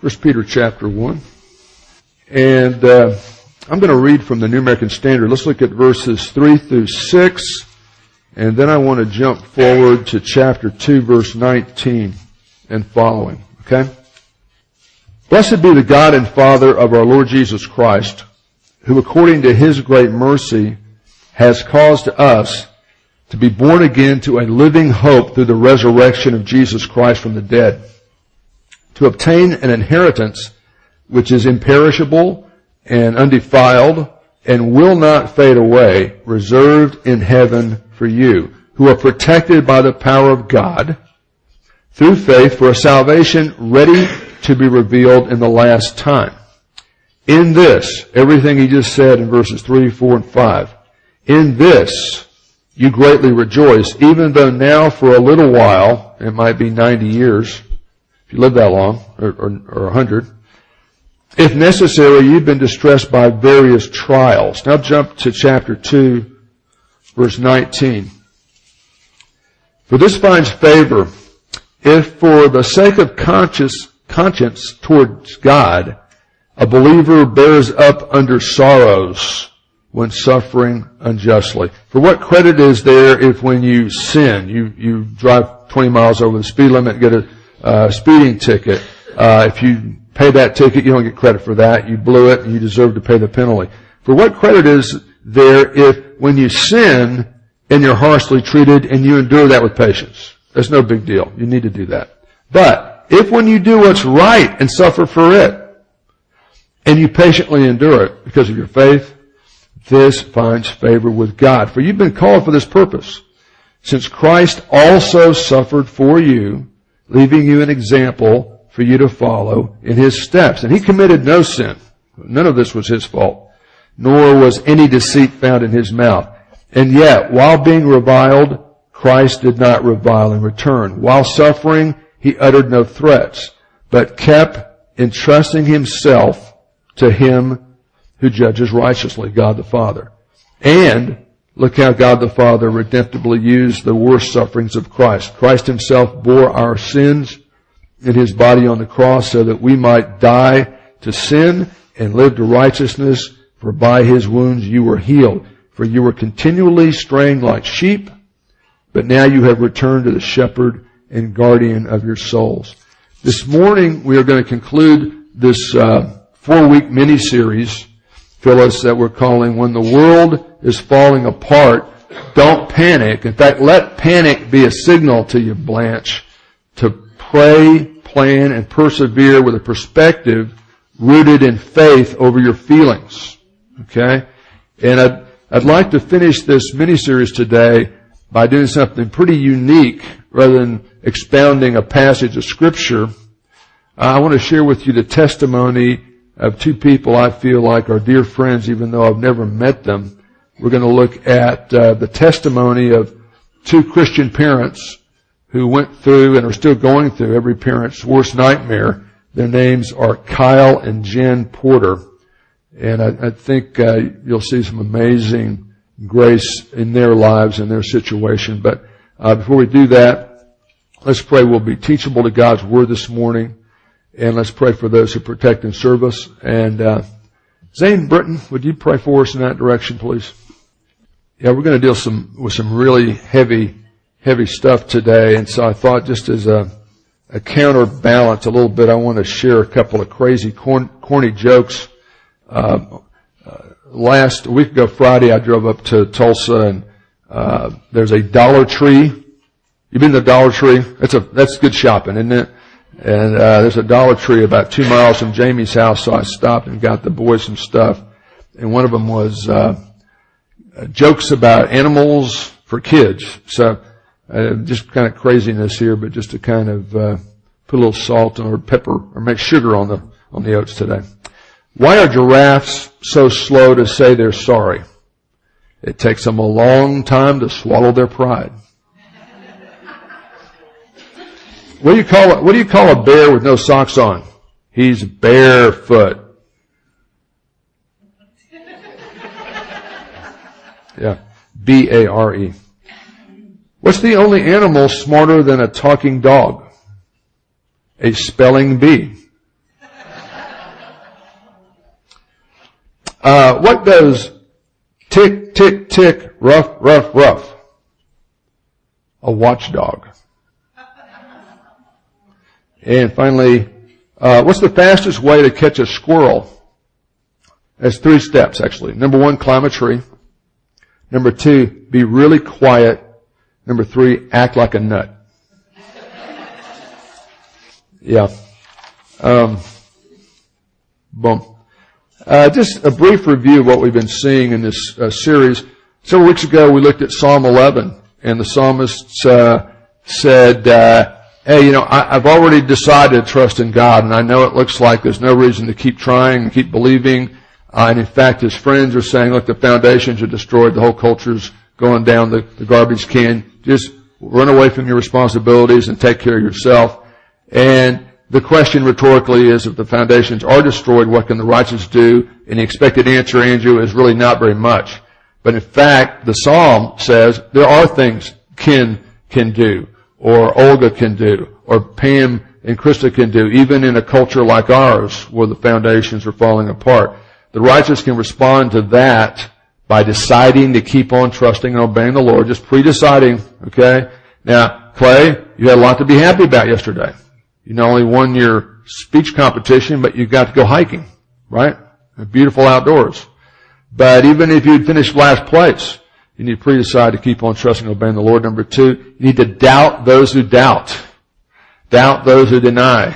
First Peter chapter 1. And uh, I'm going to read from the New American Standard. Let's look at verses 3 through 6. And then I want to jump forward to chapter 2 verse 19 and following. Okay? Blessed be the God and Father of our Lord Jesus Christ, who according to his great mercy has caused us to be born again to a living hope through the resurrection of Jesus Christ from the dead to obtain an inheritance which is imperishable and undefiled and will not fade away, reserved in heaven for you, who are protected by the power of God through faith for a salvation ready to be revealed in the last time. In this, everything he just said in verses 3, 4, and 5, in this you greatly rejoice, even though now for a little while, it might be 90 years, if you live that long, or, or, or 100. If necessary, you've been distressed by various trials. Now jump to chapter 2, verse 19. For this finds favor if for the sake of conscience, conscience towards God, a believer bears up under sorrows when suffering unjustly. For what credit is there if when you sin, you, you drive 20 miles over the speed limit, get a uh, speeding ticket. Uh, if you pay that ticket, you don't get credit for that. You blew it and you deserve to pay the penalty. For what credit is there if when you sin and you're harshly treated and you endure that with patience? That's no big deal. You need to do that. But if when you do what's right and suffer for it, and you patiently endure it because of your faith, this finds favor with God. For you've been called for this purpose. Since Christ also suffered for you, leaving you an example for you to follow in his steps. And he committed no sin. None of this was his fault, nor was any deceit found in his mouth. And yet, while being reviled, Christ did not revile in return. While suffering, he uttered no threats, but kept entrusting himself to him who judges righteously, God the Father. And Look how God the Father redemptively used the worst sufferings of Christ. Christ himself bore our sins in his body on the cross so that we might die to sin and live to righteousness, for by his wounds you were healed. For you were continually straying like sheep, but now you have returned to the shepherd and guardian of your souls. This morning we are going to conclude this uh, four-week mini-series, Phyllis, that we're calling When the World is falling apart, don't panic. In fact, let panic be a signal to you, Blanche, to pray, plan, and persevere with a perspective rooted in faith over your feelings. Okay? And I'd, I'd like to finish this mini-series today by doing something pretty unique rather than expounding a passage of scripture. I want to share with you the testimony of two people I feel like are dear friends even though I've never met them we're going to look at uh, the testimony of two Christian parents who went through and are still going through every parent's worst nightmare. Their names are Kyle and Jen Porter. And I, I think uh, you'll see some amazing grace in their lives and their situation. But uh, before we do that, let's pray we'll be teachable to God's Word this morning. And let's pray for those who protect and serve us. And uh, Zane Britton, would you pray for us in that direction, please? Yeah, we're going to deal some with some really heavy, heavy stuff today, and so I thought just as a, a counterbalance a little bit, I want to share a couple of crazy, corn, corny jokes. Uh, uh, last week ago, Friday, I drove up to Tulsa, and uh, there's a Dollar Tree. You've been to Dollar Tree? That's a that's good shopping, isn't it? And uh, there's a Dollar Tree about two miles from Jamie's house, so I stopped and got the boys some stuff. And one of them was. Uh, uh, jokes about animals for kids. So uh, just kind of craziness here, but just to kind of uh, put a little salt or pepper or make sugar on the on the oats today. Why are giraffes so slow to say they're sorry? It takes them a long time to swallow their pride. What do you call a, what do you call a bear with no socks on? He's barefoot. Yeah. B A R E. What's the only animal smarter than a talking dog? A spelling bee. Uh, what does tick, tick, tick, rough, rough, rough? A watchdog. And finally, uh, what's the fastest way to catch a squirrel? There's three steps actually. Number one, climb a tree. Number two, be really quiet. Number three, act like a nut. Yeah. Um, boom. Uh, just a brief review of what we've been seeing in this uh, series. Several weeks ago, we looked at Psalm 11, and the psalmist uh, said, uh, "Hey, you know, I, have already decided to trust in God, and I know it looks like there's no reason to keep trying and keep believing." Uh, and in fact, his friends are saying, "Look, the foundations are destroyed. The whole culture's going down the, the garbage can. Just run away from your responsibilities and take care of yourself." And the question rhetorically is if the foundations are destroyed, what can the righteous do? And the expected answer, Andrew, is really not very much. But in fact, the Psalm says there are things Ken can do, or Olga can do, or Pam and Krista can do, even in a culture like ours where the foundations are falling apart. The righteous can respond to that by deciding to keep on trusting and obeying the Lord, just pre-deciding, okay? Now, Clay, you had a lot to be happy about yesterday. You not only won your speech competition, but you got to go hiking, right? Beautiful outdoors. But even if you'd finished last place, you need to pre-decide to keep on trusting and obeying the Lord. Number two, you need to doubt those who doubt. Doubt those who deny.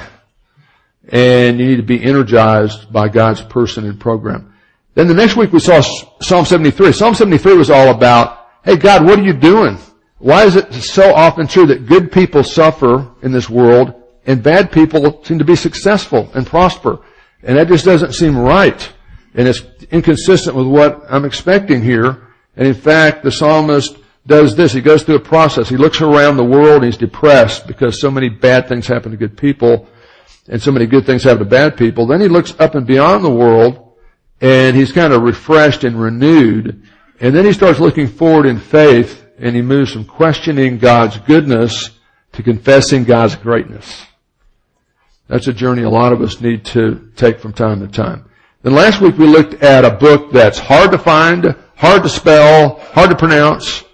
And you need to be energized by God's person and program. Then the next week we saw Psalm 73. Psalm 73 was all about, hey God, what are you doing? Why is it so often true that good people suffer in this world and bad people seem to be successful and prosper. And that just doesn't seem right. And it's inconsistent with what I'm expecting here. And in fact, the psalmist does this. He goes through a process. He looks around the world and he's depressed because so many bad things happen to good people and so many good things happen to bad people. Then he looks up and beyond the world and he's kind of refreshed and renewed. And then he starts looking forward in faith and he moves from questioning God's goodness to confessing God's greatness. That's a journey a lot of us need to take from time to time. Then last week we looked at a book that's hard to find, hard to spell, hard to pronounce,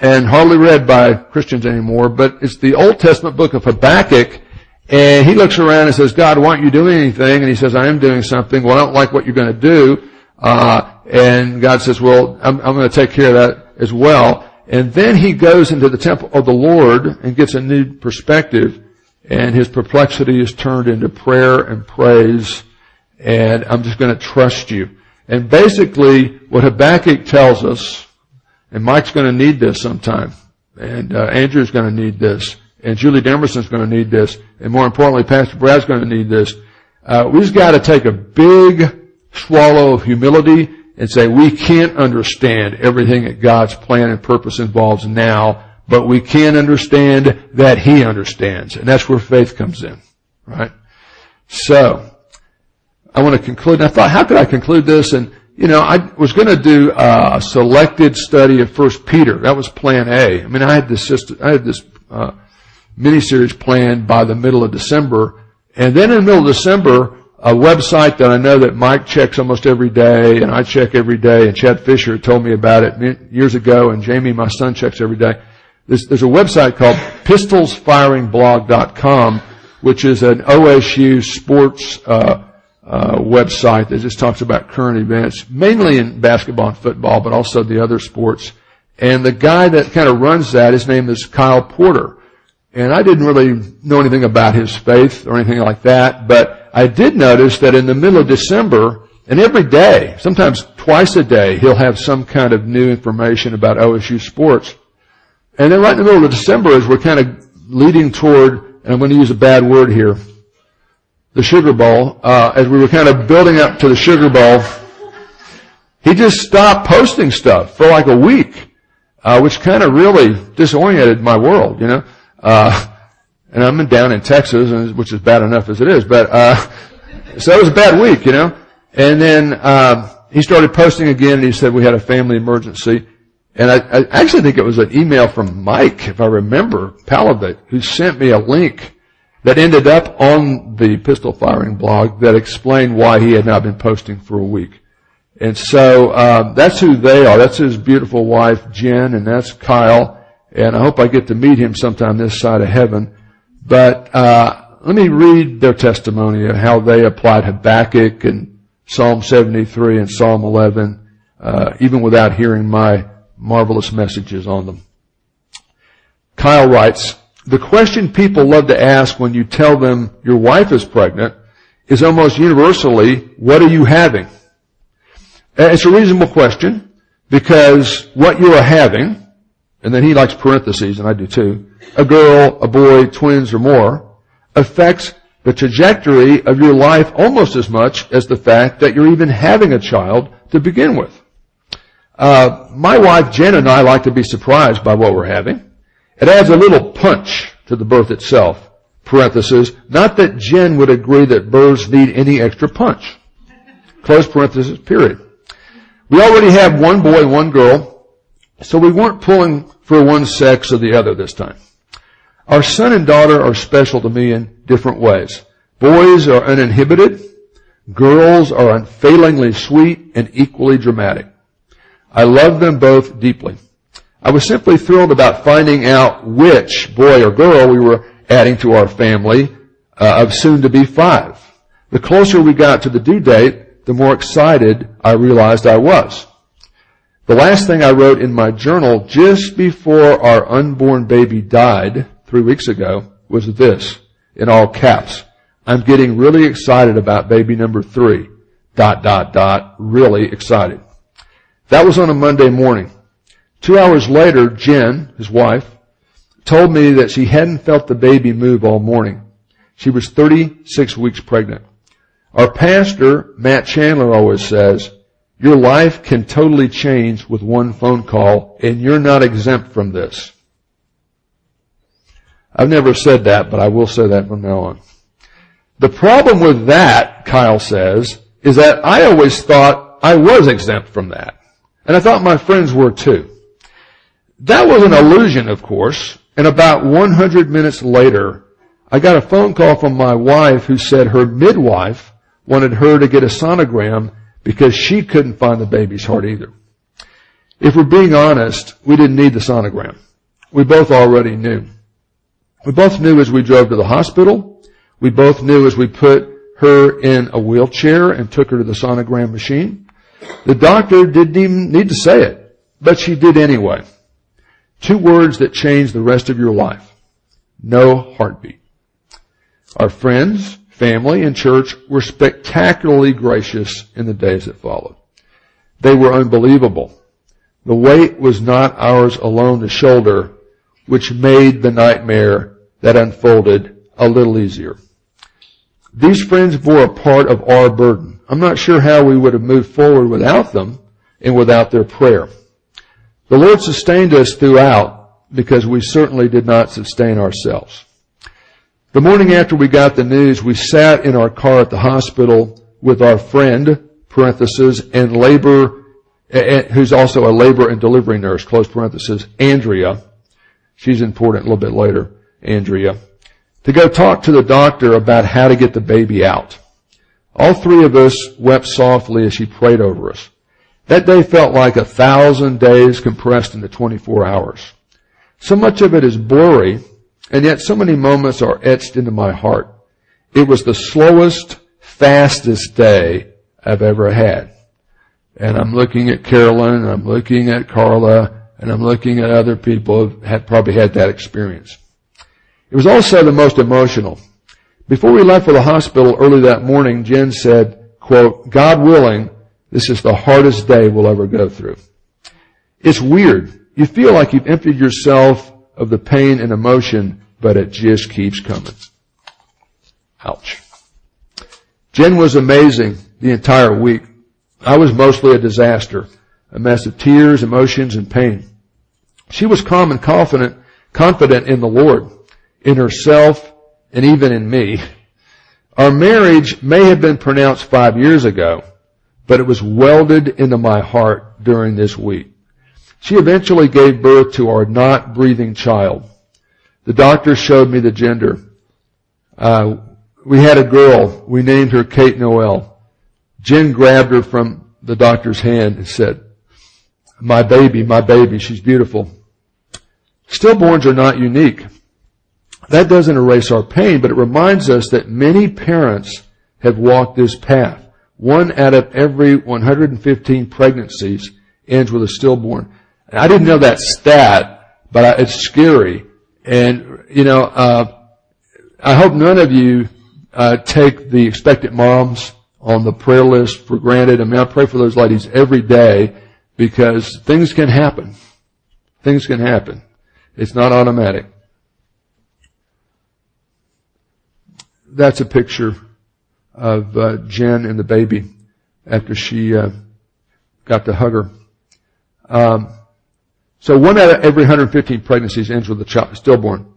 and hardly read by Christians anymore, but it's the Old Testament book of Habakkuk, and he looks around and says, God, why aren't you doing anything? And he says, I am doing something. Well, I don't like what you're going to do. Uh, and God says, well, I'm, I'm going to take care of that as well. And then he goes into the temple of the Lord and gets a new perspective and his perplexity is turned into prayer and praise, and I'm just going to trust you. And basically, what Habakkuk tells us, and Mike's going to need this sometime, and uh, Andrew's going to need this, and Julie Demerson's going to need this, and more importantly, Pastor Brad's going to need this. Uh, we just got to take a big swallow of humility and say we can't understand everything that God's plan and purpose involves now, but we can understand that He understands. And that's where faith comes in. Right? So, I want to conclude. And I thought, how could I conclude this? And, you know, I was going to do a selected study of First Peter. That was plan A. I mean, I had this just, I had this, uh, mini-series planned by the middle of December. And then in the middle of December, a website that I know that Mike checks almost every day and I check every day and Chad Fisher told me about it years ago and Jamie, my son, checks every day there's, there's a website called pistolsfiringblog.com, which is an OSU sports uh, uh, website that just talks about current events, mainly in basketball and football, but also the other sports. And the guy that kind of runs that, his name is Kyle Porter. And I didn't really know anything about his faith or anything like that, but I did notice that in the middle of December, and every day, sometimes twice a day, he'll have some kind of new information about OSU sports. And then right in the middle of December as we're kind of leading toward, and I'm going to use a bad word here, the Sugar Bowl, uh, as we were kind of building up to the Sugar Bowl, he just stopped posting stuff for like a week, uh, which kind of really disoriented my world, you know. Uh, and I'm down in Texas, which is bad enough as it is, but uh, so it was a bad week, you know. And then um, he started posting again, and he said we had a family emergency. And I, I, actually think it was an email from Mike, if I remember, Palovit, who sent me a link that ended up on the pistol firing blog that explained why he had not been posting for a week. And so uh, that's who they are. That's his beautiful wife, Jen, and that's Kyle. And I hope I get to meet him sometime this side of heaven. But uh, let me read their testimony of how they applied Habakkuk and Psalm 73 and Psalm 11, uh, even without hearing my marvelous messages on them. Kyle writes, the question people love to ask when you tell them your wife is pregnant is almost universally, what are you having? It's a reasonable question because what you are having, and then he likes parentheses, and I do too, a girl, a boy, twins or more, affects the trajectory of your life almost as much as the fact that you're even having a child to begin with. Uh, my wife Jen and I like to be surprised by what we're having. It adds a little punch to the birth itself. Parenthesis, not that Jen would agree that births need any extra punch. Close parenthesis, period. We already have one boy one girl, so we weren't pulling for one sex or the other this time. Our son and daughter are special to me in different ways. Boys are uninhibited. Girls are unfailingly sweet and equally dramatic. I love them both deeply. I was simply thrilled about finding out which boy or girl we were adding to our family uh, of soon to be five. The closer we got to the due date, the more excited I realized I was. The last thing I wrote in my journal just before our unborn baby died three weeks ago was this, in all caps. I'm getting really excited about baby number three. Dot, dot, dot. Really excited. That was on a Monday morning. Two hours later, Jen, his wife, told me that she hadn't felt the baby move all morning. She was 36 weeks pregnant. Our pastor, Matt Chandler, always says, your life can totally change with one phone call and you're not exempt from this. I've never said that, but I will say that from now on. The problem with that, Kyle says, is that I always thought I was exempt from that. And I thought my friends were too. That was an illusion, of course, and about 100 minutes later, I got a phone call from my wife who said her midwife wanted her to get a sonogram because she couldn't find the baby's heart either. If we're being honest, we didn't need the sonogram. We both already knew. We both knew as we drove to the hospital. We both knew as we put her in a wheelchair and took her to the sonogram machine. The doctor didn't even need to say it, but she did anyway. Two words that change the rest of your life. No heartbeat. Our friends, family, and church were spectacularly gracious in the days that followed. They were unbelievable. The weight was not ours alone to shoulder, which made the nightmare that unfolded a little easier. These friends bore a part of our burden. I'm not sure how we would have moved forward without them and without their prayer. The Lord sustained us throughout because we certainly did not sustain ourselves. The morning after we got the news, we sat in our car at the hospital with our friend, parenthesis, and labor, who's also a labor and delivery nurse, close parenthesis, Andrea. She's important a little bit later, Andrea. To go talk to the doctor about how to get the baby out. All three of us wept softly as she prayed over us. That day felt like a thousand days compressed into 24 hours. So much of it is blurry, and yet so many moments are etched into my heart. It was the slowest, fastest day I've ever had. And I'm looking at Carolyn, and I'm looking at Carla, and I'm looking at other people who had probably had that experience. It was also the most emotional. Before we left for the hospital early that morning, Jen said, quote, God willing, this is the hardest day we'll ever go through. It's weird. You feel like you've emptied yourself of the pain and emotion, but it just keeps coming. Ouch. Jen was amazing the entire week. I was mostly a disaster, a mess of tears, emotions, and pain. She was calm and confident, confident in the Lord, in herself, and even in me. Our marriage may have been pronounced five years ago, but it was welded into my heart during this week. She eventually gave birth to our not breathing child. The doctor showed me the gender. Uh, we had a girl. We named her Kate Noel. Jen grabbed her from the doctor's hand and said, my baby, my baby, she's beautiful. Stillborns are not unique. That doesn't erase our pain, but it reminds us that many parents have walked this path. One out of every 115 pregnancies ends with a stillborn. And I didn't know that stat, but it's scary. And, you know, uh, I hope none of you uh, take the expectant moms on the prayer list for granted. I mean, I pray for those ladies every day because things can happen. Things can happen. It's not automatic. That's a picture of uh, Jen and the baby after she uh, got to hug her. Um, so one out of every 115 pregnancies ends with a child, stillborn.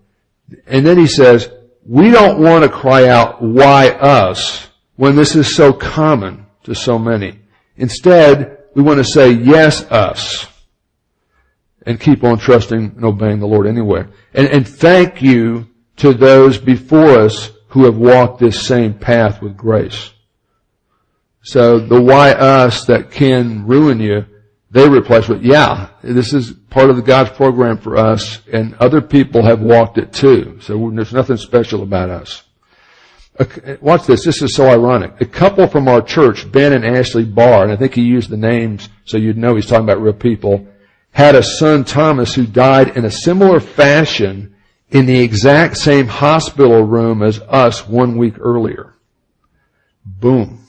And then he says, we don't want to cry out, why us, when this is so common to so many. Instead, we want to say, yes, us. And keep on trusting and obeying the Lord anyway. And, and thank you to those before us who have walked this same path with grace. So the why us that can ruin you, they replace with, yeah, this is part of God's program for us and other people have walked it too. So there's nothing special about us. Watch this. This is so ironic. A couple from our church, Ben and Ashley Barr, and I think he used the names so you'd know he's talking about real people, had a son, Thomas, who died in a similar fashion in the exact same hospital room as us one week earlier. Boom.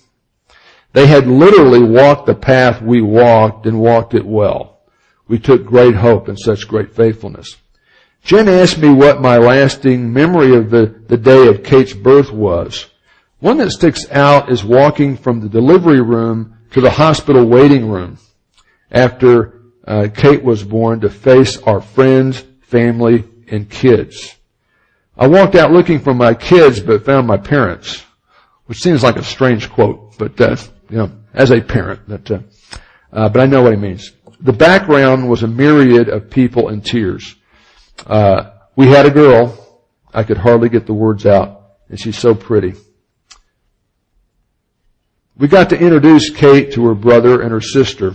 They had literally walked the path we walked and walked it well. We took great hope in such great faithfulness. Jen asked me what my lasting memory of the, the day of Kate's birth was. One that sticks out is walking from the delivery room to the hospital waiting room after uh, Kate was born to face our friends, family, and kids. I walked out looking for my kids, but found my parents, which seems like a strange quote, but uh, you know, as a parent, that, uh, uh, but I know what he means. The background was a myriad of people in tears. Uh, we had a girl. I could hardly get the words out, and she's so pretty. We got to introduce Kate to her brother and her sister.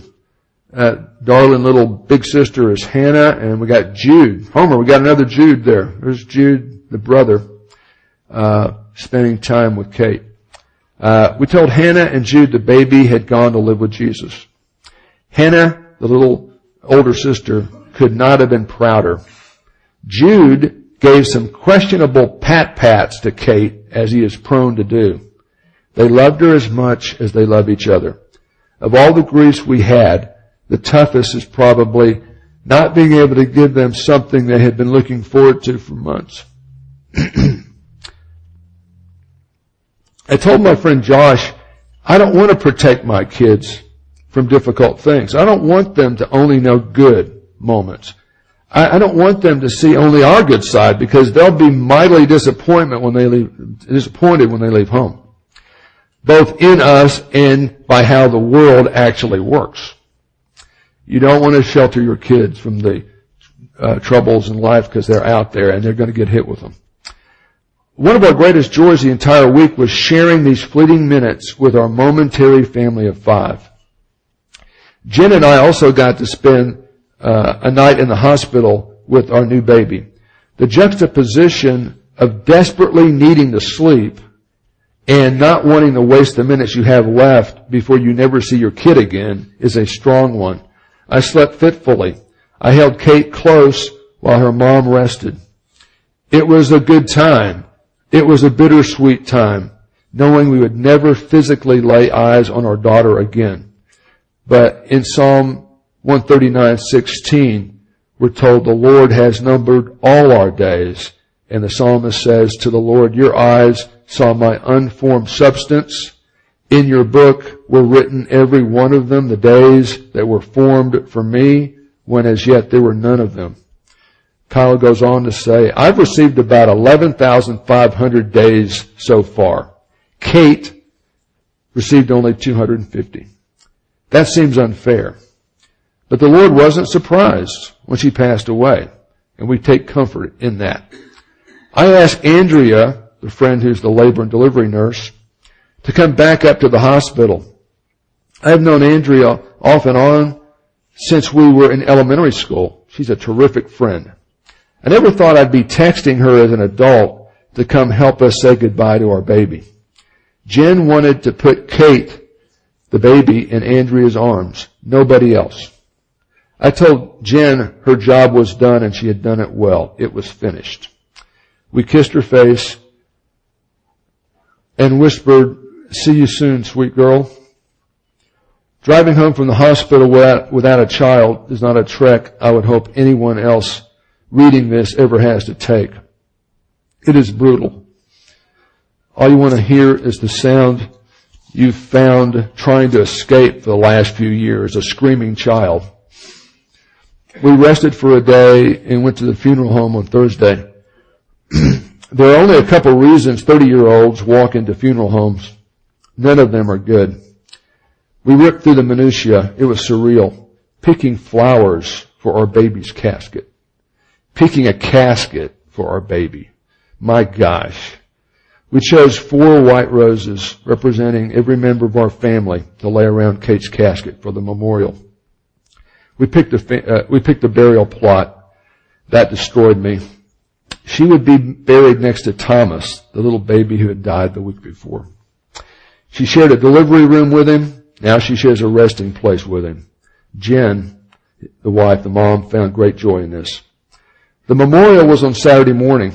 Uh, darling little big sister is Hannah, and we got Jude. Homer, we got another Jude there. There's Jude, the brother, uh, spending time with Kate. Uh, we told Hannah and Jude the baby had gone to live with Jesus. Hannah, the little older sister, could not have been prouder. Jude gave some questionable pat pats to Kate as he is prone to do. They loved her as much as they love each other. Of all the griefs we had, the toughest is probably not being able to give them something they had been looking forward to for months. I told my friend Josh, I don't want to protect my kids from difficult things. I don't want them to only know good moments. I, I don't want them to see only our good side because they'll be mightily disappointment when they leave, disappointed when they leave home. Both in us and by how the world actually works. You don't want to shelter your kids from the uh, troubles in life because they're out there and they're going to get hit with them. One of our greatest joys the entire week was sharing these fleeting minutes with our momentary family of five. Jen and I also got to spend uh, a night in the hospital with our new baby. The juxtaposition of desperately needing to sleep and not wanting to waste the minutes you have left before you never see your kid again is a strong one. I slept fitfully. I held Kate close while her mom rested. It was a good time. It was a bittersweet time, knowing we would never physically lay eyes on our daughter again. But in Psalm 139:16, we're told the Lord has numbered all our days. And the psalmist says to the Lord, your eyes saw my unformed substance. In your book were written every one of them, the days that were formed for me, when as yet there were none of them. Kyle goes on to say, I've received about 11,500 days so far. Kate received only 250. That seems unfair. But the Lord wasn't surprised when she passed away, and we take comfort in that. I asked Andrea, the friend who's the labor and delivery nurse, to come back up to the hospital. I have known Andrea off and on since we were in elementary school. She's a terrific friend. I never thought I'd be texting her as an adult to come help us say goodbye to our baby. Jen wanted to put Kate, the baby, in Andrea's arms. Nobody else. I told Jen her job was done and she had done it well. It was finished. We kissed her face and whispered, see you soon, sweet girl. Driving home from the hospital without, without a child is not a trek I would hope anyone else reading this ever has to take. It is brutal. All you want to hear is the sound you've found trying to escape for the last few years, a screaming child. We rested for a day and went to the funeral home on Thursday. there are only a couple reasons 30 year olds walk into funeral homes. None of them are good. We ripped through the minutiae. It was surreal. Picking flowers for our baby's casket. Picking a casket for our baby. My gosh. We chose four white roses representing every member of our family to lay around Kate's casket for the memorial. We picked a, uh, we picked a burial plot. That destroyed me. She would be buried next to Thomas, the little baby who had died the week before. She shared a delivery room with him. Now she shares a resting place with him. Jen, the wife, the mom, found great joy in this. The memorial was on Saturday morning.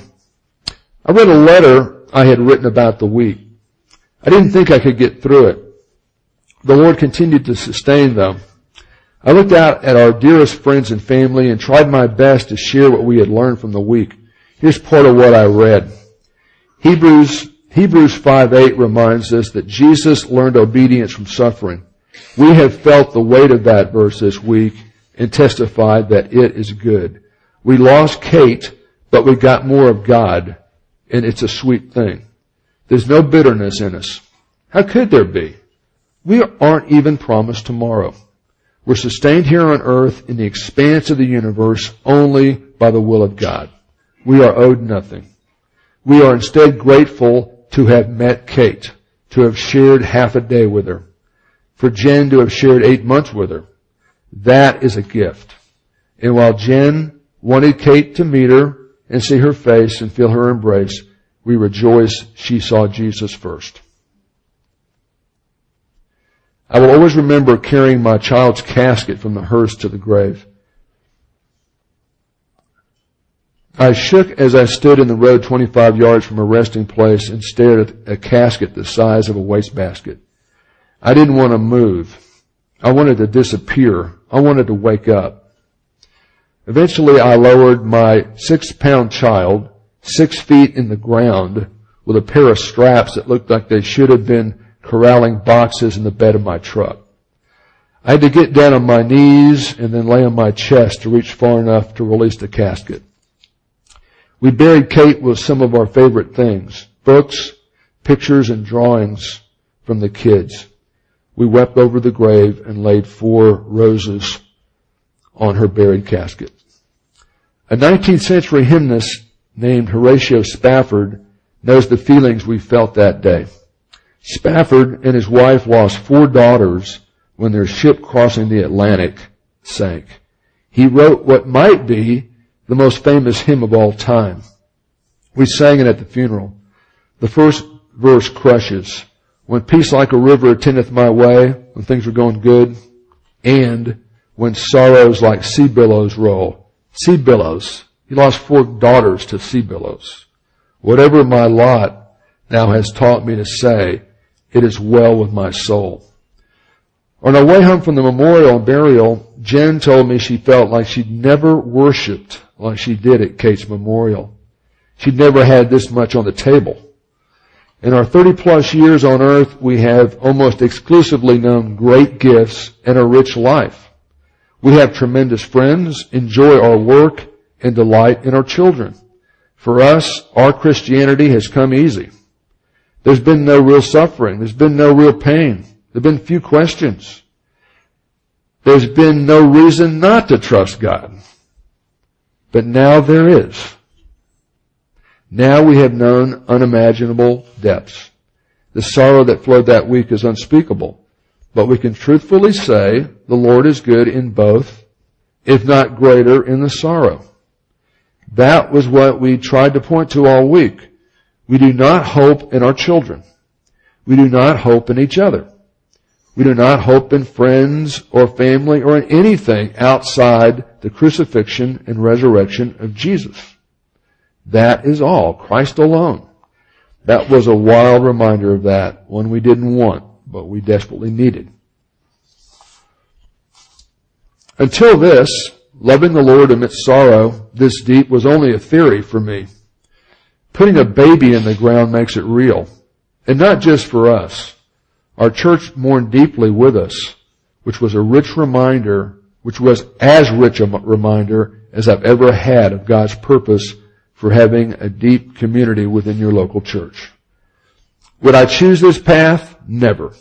I read a letter I had written about the week. I didn't think I could get through it. The Lord continued to sustain them. I looked out at our dearest friends and family and tried my best to share what we had learned from the week. Here's part of what I read. Hebrews Hebrews 5:8 reminds us that Jesus learned obedience from suffering. We have felt the weight of that verse this week and testified that it is good. We lost Kate, but we got more of God, and it's a sweet thing. There's no bitterness in us. How could there be? We aren't even promised tomorrow. We're sustained here on earth in the expanse of the universe only by the will of God. We are owed nothing. We are instead grateful to have met Kate, to have shared half a day with her, for Jen to have shared eight months with her. That is a gift. And while Jen wanted Kate to meet her and see her face and feel her embrace, we rejoice she saw Jesus first. I will always remember carrying my child's casket from the hearse to the grave. I shook as I stood in the road 25 yards from a resting place and stared at a casket the size of a wastebasket. I didn't want to move. I wanted to disappear. I wanted to wake up. Eventually I lowered my six pound child six feet in the ground with a pair of straps that looked like they should have been corralling boxes in the bed of my truck. I had to get down on my knees and then lay on my chest to reach far enough to release the casket. We buried Kate with some of our favorite things, books, pictures, and drawings from the kids. We wept over the grave and laid four roses on her buried casket. A 19th century hymnist named Horatio Spafford knows the feelings we felt that day. Spafford and his wife lost four daughters when their ship crossing the Atlantic sank. He wrote what might be the most famous hymn of all time. We sang it at the funeral. The first verse crushes. When peace like a river attendeth my way, when things are going good, and when sorrows like sea billows roll. Sea billows. He lost four daughters to sea billows. Whatever my lot now has taught me to say, it is well with my soul. On our way home from the memorial and burial, Jen told me she felt like she'd never worshiped like she did at Kate's memorial. She'd never had this much on the table. In our 30 plus years on earth, we have almost exclusively known great gifts and a rich life. We have tremendous friends, enjoy our work, and delight in our children. For us, our Christianity has come easy. There's been no real suffering. There's been no real pain. There have been few questions. There's been no reason not to trust God. But now there is. Now we have known unimaginable depths. The sorrow that flowed that week is unspeakable. But we can truthfully say the Lord is good in both, if not greater in the sorrow. That was what we tried to point to all week. We do not hope in our children. We do not hope in each other. We do not hope in friends or family or in anything outside the crucifixion and resurrection of Jesus. That is all. Christ alone. That was a wild reminder of that, one we didn't want, but we desperately needed. Until this, loving the Lord amidst sorrow this deep was only a theory for me. Putting a baby in the ground makes it real. And not just for us. Our church mourned deeply with us, which was a rich reminder, which was as rich a reminder as I've ever had of God's purpose for having a deep community within your local church. Would I choose this path? Never.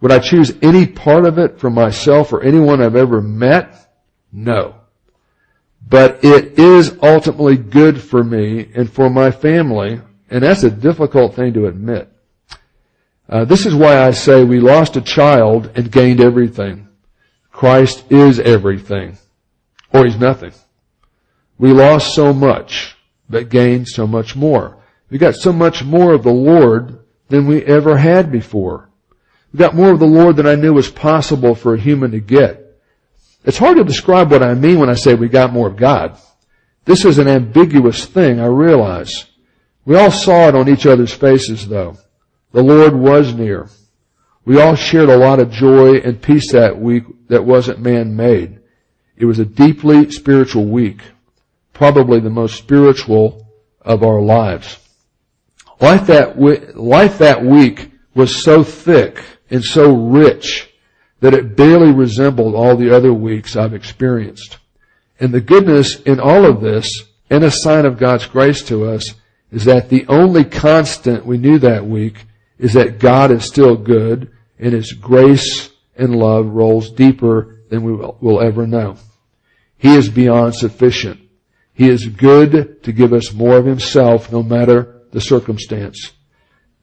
Would I choose any part of it for myself or anyone I've ever met? No. But it is ultimately good for me and for my family, and that's a difficult thing to admit. Uh, this is why I say we lost a child and gained everything. Christ is everything, or he's nothing. We lost so much but gained so much more. We got so much more of the Lord than we ever had before. We got more of the Lord than I knew was possible for a human to get. It's hard to describe what I mean when I say we got more of God. This is an ambiguous thing, I realize. We all saw it on each other's faces though. The Lord was near. We all shared a lot of joy and peace that week that wasn't man-made. It was a deeply spiritual week probably the most spiritual of our lives. Life that, life that week was so thick and so rich that it barely resembled all the other weeks I've experienced. And the goodness in all of this, and a sign of God's grace to us, is that the only constant we knew that week is that God is still good and His grace and love rolls deeper than we will, will ever know. He is beyond sufficient. He is good to give us more of Himself no matter the circumstance.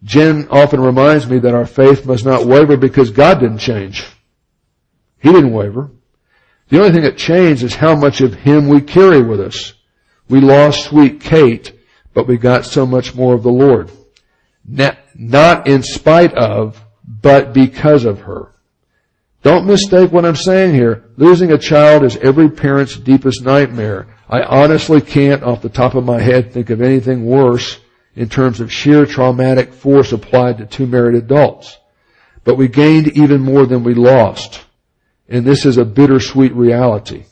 Jen often reminds me that our faith must not waver because God didn't change. He didn't waver. The only thing that changed is how much of Him we carry with us. We lost sweet Kate, but we got so much more of the Lord. Not in spite of, but because of her. Don't mistake what I'm saying here. Losing a child is every parent's deepest nightmare. I honestly can't, off the top of my head, think of anything worse in terms of sheer traumatic force applied to two married adults. But we gained even more than we lost. And this is a bittersweet reality.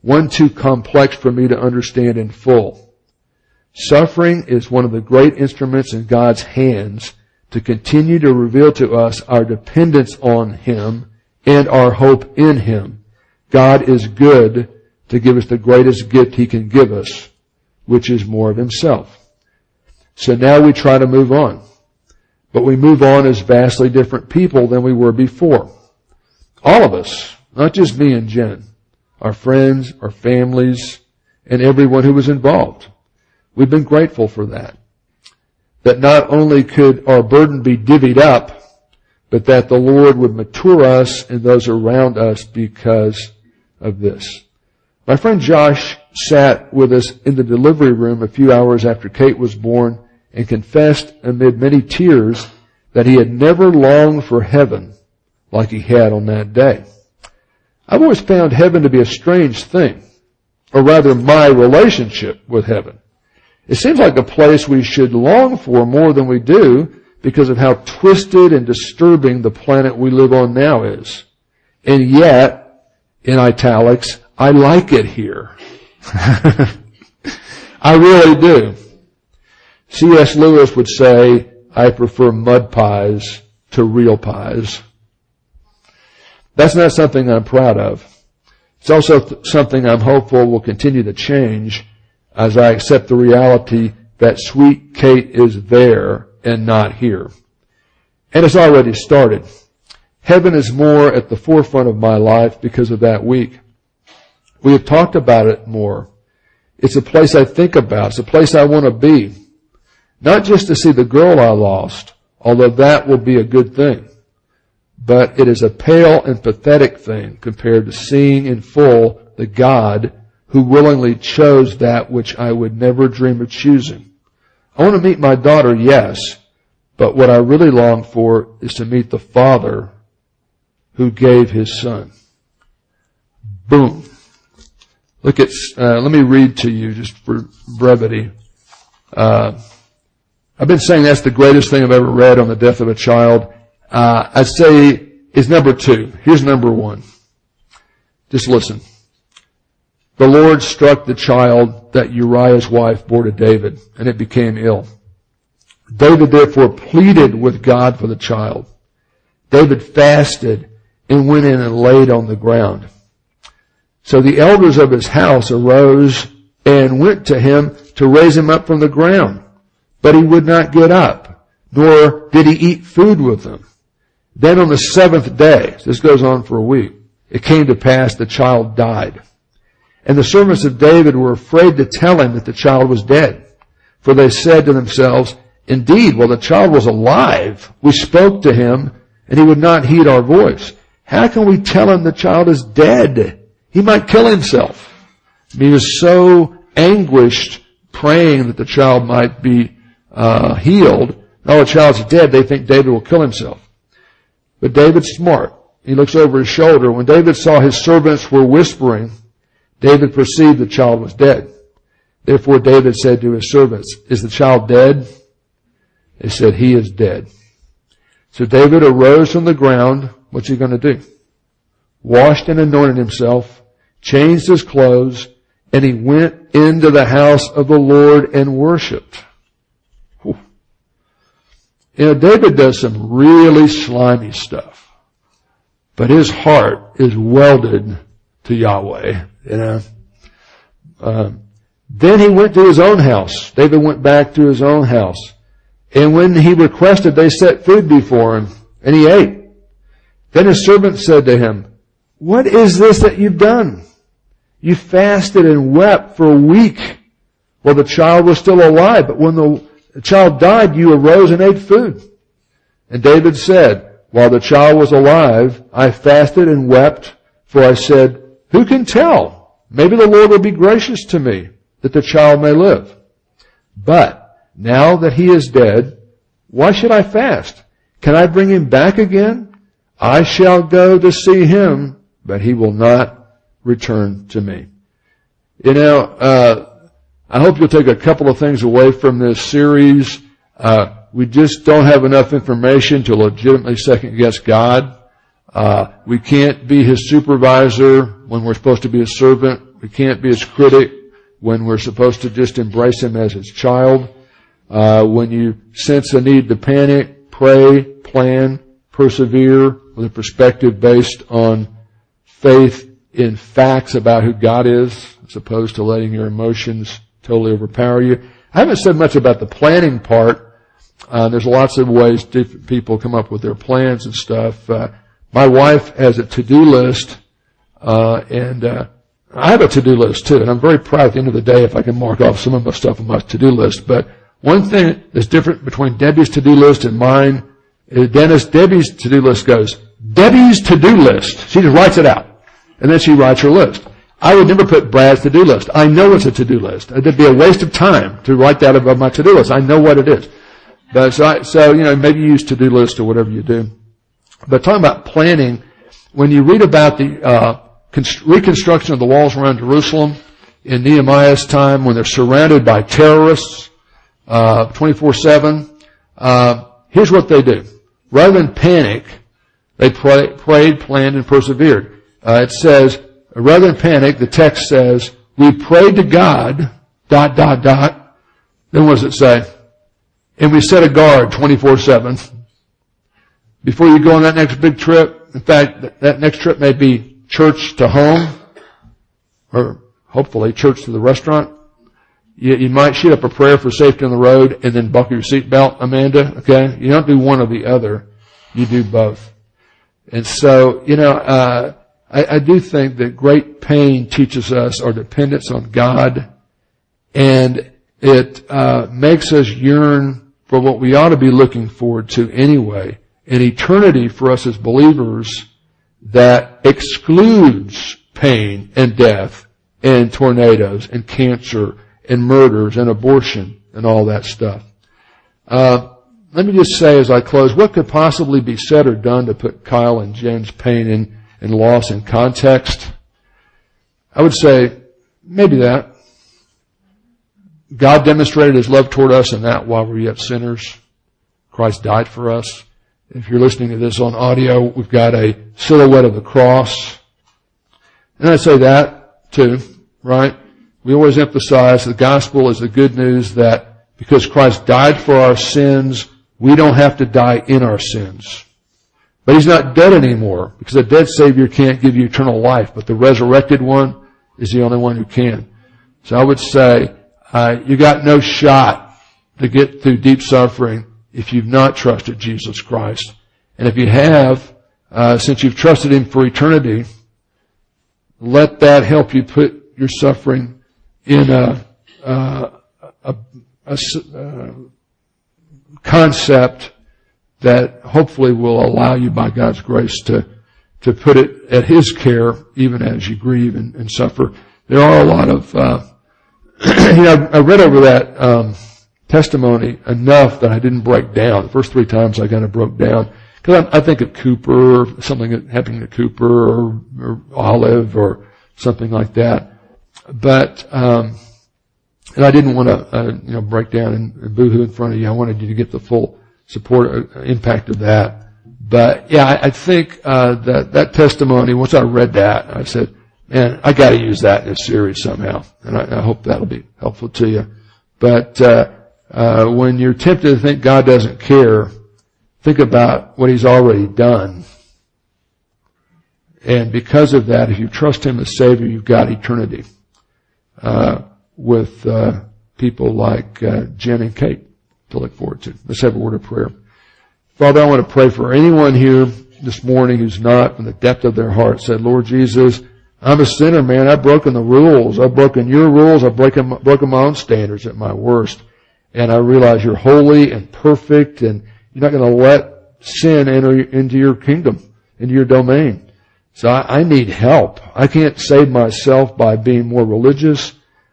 One too complex for me to understand in full. Suffering is one of the great instruments in God's hands to continue to reveal to us our dependence on Him and our hope in Him. God is good to give us the greatest gift He can give us, which is more of Himself. So now we try to move on. But we move on as vastly different people than we were before. All of us, not just me and Jen, our friends, our families, and everyone who was involved. We've been grateful for that. That not only could our burden be divvied up, but that the Lord would mature us and those around us because of this. My friend Josh sat with us in the delivery room a few hours after Kate was born and confessed amid many tears that he had never longed for heaven like he had on that day. I've always found heaven to be a strange thing, or rather my relationship with heaven. It seems like a place we should long for more than we do because of how twisted and disturbing the planet we live on now is. And yet, in italics, I like it here. I really do. C.S. Lewis would say, I prefer mud pies to real pies. That's not something I'm proud of. It's also th- something I'm hopeful will continue to change as I accept the reality that sweet Kate is there and not here. And it's already started. Heaven is more at the forefront of my life because of that week. We have talked about it more. It's a place I think about. It's a place I want to be. Not just to see the girl I lost, although that will be a good thing, but it is a pale and pathetic thing compared to seeing in full the God who willingly chose that which I would never dream of choosing. I want to meet my daughter, yes, but what I really long for is to meet the Father who gave His Son. Boom. Look at, uh, let me read to you just for brevity. Uh, I've been saying that's the greatest thing I've ever read on the death of a child. Uh, I'd say is number two. Here's number one. Just listen. The Lord struck the child that Uriah's wife bore to David, and it became ill. David therefore pleaded with God for the child. David fasted and went in and laid on the ground. So the elders of his house arose and went to him to raise him up from the ground. But he would not get up, nor did he eat food with them. Then on the seventh day, this goes on for a week, it came to pass the child died. And the servants of David were afraid to tell him that the child was dead. For they said to themselves, Indeed, while the child was alive, we spoke to him, and he would not heed our voice. How can we tell him the child is dead? He might kill himself. He was so anguished praying that the child might be uh, healed. Now the child's dead, they think David will kill himself. But David's smart. He looks over his shoulder. When David saw his servants were whispering, David perceived the child was dead. Therefore David said to his servants, is the child dead? They said, he is dead. So David arose from the ground. What's he going to do? Washed and anointed himself, changed his clothes, and he went into the house of the Lord and worshiped. Whew. You know, David does some really slimy stuff, but his heart is welded to Yahweh. You know. Um, then he went to his own house. David went back to his own house. And when he requested, they set food before him, and he ate. Then his servant said to him, What is this that you've done? You fasted and wept for a week while the child was still alive, but when the child died, you arose and ate food. And David said, While the child was alive, I fasted and wept, for I said, who can tell? Maybe the Lord will be gracious to me that the child may live. But now that he is dead, why should I fast? Can I bring him back again? I shall go to see him, but he will not return to me. You know, uh, I hope you'll take a couple of things away from this series. Uh, we just don't have enough information to legitimately second guess God. Uh, we can't be his supervisor when we're supposed to be a servant. We can't be his critic when we're supposed to just embrace him as his child. Uh, when you sense a need to panic, pray, plan, persevere with a perspective based on faith in facts about who God is, as opposed to letting your emotions totally overpower you. I haven't said much about the planning part. Uh, there's lots of ways different people come up with their plans and stuff. Uh, my wife has a to-do list, uh, and uh, I have a to-do list too, and I'm very proud at the end of the day if I can mark off some of my stuff on my to-do list. But one thing that's different between Debbie's to-do list and mine is Dennis, Debbie's to-do list goes, Debbie's to-do list. She just writes it out. And then she writes her list. I would never put Brad's to-do list. I know it's a to-do list. It'd be a waste of time to write that above my to-do list. I know what it is. But so, I, so you know, maybe use to-do list or whatever you do. But talking about planning, when you read about the uh, reconstruction of the walls around Jerusalem in Nehemiah's time, when they're surrounded by terrorists, uh, 24/7, uh, here's what they do. Rather than panic, they pray, prayed, planned, and persevered. Uh, it says, rather than panic, the text says, "We prayed to God." Dot dot dot. Then what does it say? And we set a guard 24-7 before you go on that next big trip. In fact, that next trip may be church to home, or hopefully church to the restaurant. You, you might shoot up a prayer for safety on the road and then buckle your seatbelt, Amanda. Okay, you don't do one or the other. You do both. And so, you know, uh, I, I do think that great pain teaches us our dependence on God, and it uh, makes us yearn for what we ought to be looking forward to anyway, an eternity for us as believers that excludes pain and death and tornadoes and cancer and murders and abortion and all that stuff. Uh, let me just say as I close, what could possibly be said or done to put Kyle and Jen's pain and, and loss in context? I would say maybe that. God demonstrated his love toward us in that while we were yet sinners. Christ died for us. If you're listening to this on audio, we've got a silhouette of the cross. And I say that too, right? We always emphasize the gospel is the good news that because Christ died for our sins, we don't have to die in our sins. But He's not dead anymore because a dead Savior can't give you eternal life, but the resurrected one is the only one who can. So I would say, uh, you got no shot to get through deep suffering if you've not trusted Jesus Christ. And if you have, uh, since you've trusted Him for eternity, let that help you put your suffering in a, uh, a, a, a concept that hopefully will allow you by God's grace to, to put it at His care even as you grieve and, and suffer. There are a lot of, uh, you know, I read over that, um, testimony enough that I didn't break down. The first three times I kind of broke down. Cause I, I think of Cooper, something that happened to Cooper or, or Olive or something like that. But, um, and I didn't want to, uh, you know, break down and, and boohoo in front of you. I wanted you to get the full support uh, impact of that. But yeah, I, I think uh, that that testimony. Once I read that, I said, "Man, I got to use that in a series somehow." And I, I hope that'll be helpful to you. But uh, uh, when you're tempted to think God doesn't care, think about what He's already done. And because of that, if you trust Him as Savior, you've got eternity uh, with uh, people like uh, Jen and Kate to look forward to. Let's have a word of prayer. Father, I want to pray for anyone here this morning who's not from the depth of their heart said, Lord Jesus, I'm a sinner, man. I've broken the rules. I've broken your rules. I've broken, broken my own standards at my worst and I realize you're holy and perfect and you're not going to let sin enter into your kingdom, into your domain. So I, I need help. I can't save myself by being more religious.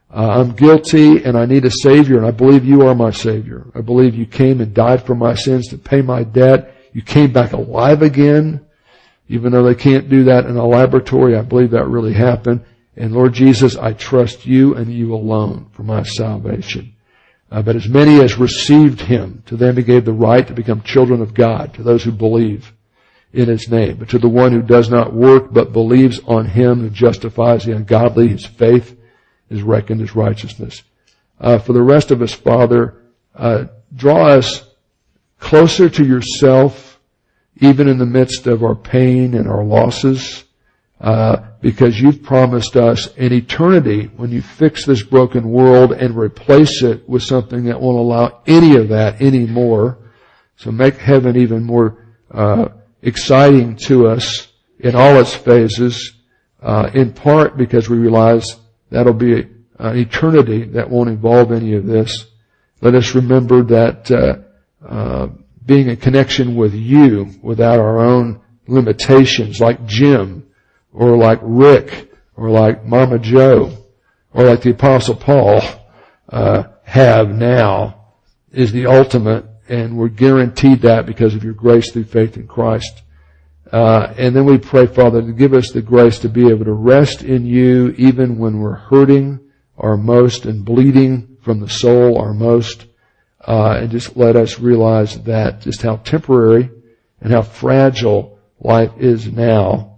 Uh, I'm guilty and I need a savior and I believe you are my savior. I believe you came and died for my sins to pay my debt. You came back alive again. Even though they can't do that in a laboratory, I believe that really happened. And Lord Jesus, I trust you and you alone for my salvation. Uh, but as many as received him, to them he gave the right to become children of God, to those who believe in his name. But to the one who does not work, but believes on him who justifies the ungodly, his faith is reckoned as righteousness. Uh, for the rest of us, Father, uh, draw us closer to yourself, even in the midst of our pain and our losses. Uh, because you've promised us an eternity when you fix this broken world and replace it with something that won't allow any of that anymore. So make heaven even more uh, exciting to us in all its phases, uh, in part because we realize that'll be an eternity that won't involve any of this. Let us remember that uh, uh being in connection with you without our own limitations, like Jim, or like Rick, or like Mama Joe, or like the Apostle Paul uh, have now, is the ultimate, and we're guaranteed that because of your grace through faith in Christ. Uh, and then we pray, Father, to give us the grace to be able to rest in you even when we're hurting our most and bleeding from the soul our most. Uh, and just let us realize that just how temporary and how fragile life is now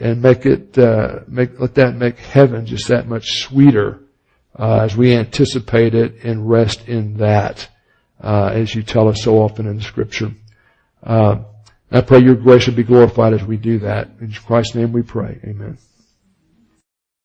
and make it uh, make let that make heaven just that much sweeter uh, as we anticipate it and rest in that, uh, as you tell us so often in the Scripture. Uh, I pray your grace will be glorified as we do that. In Christ's name we pray. Amen.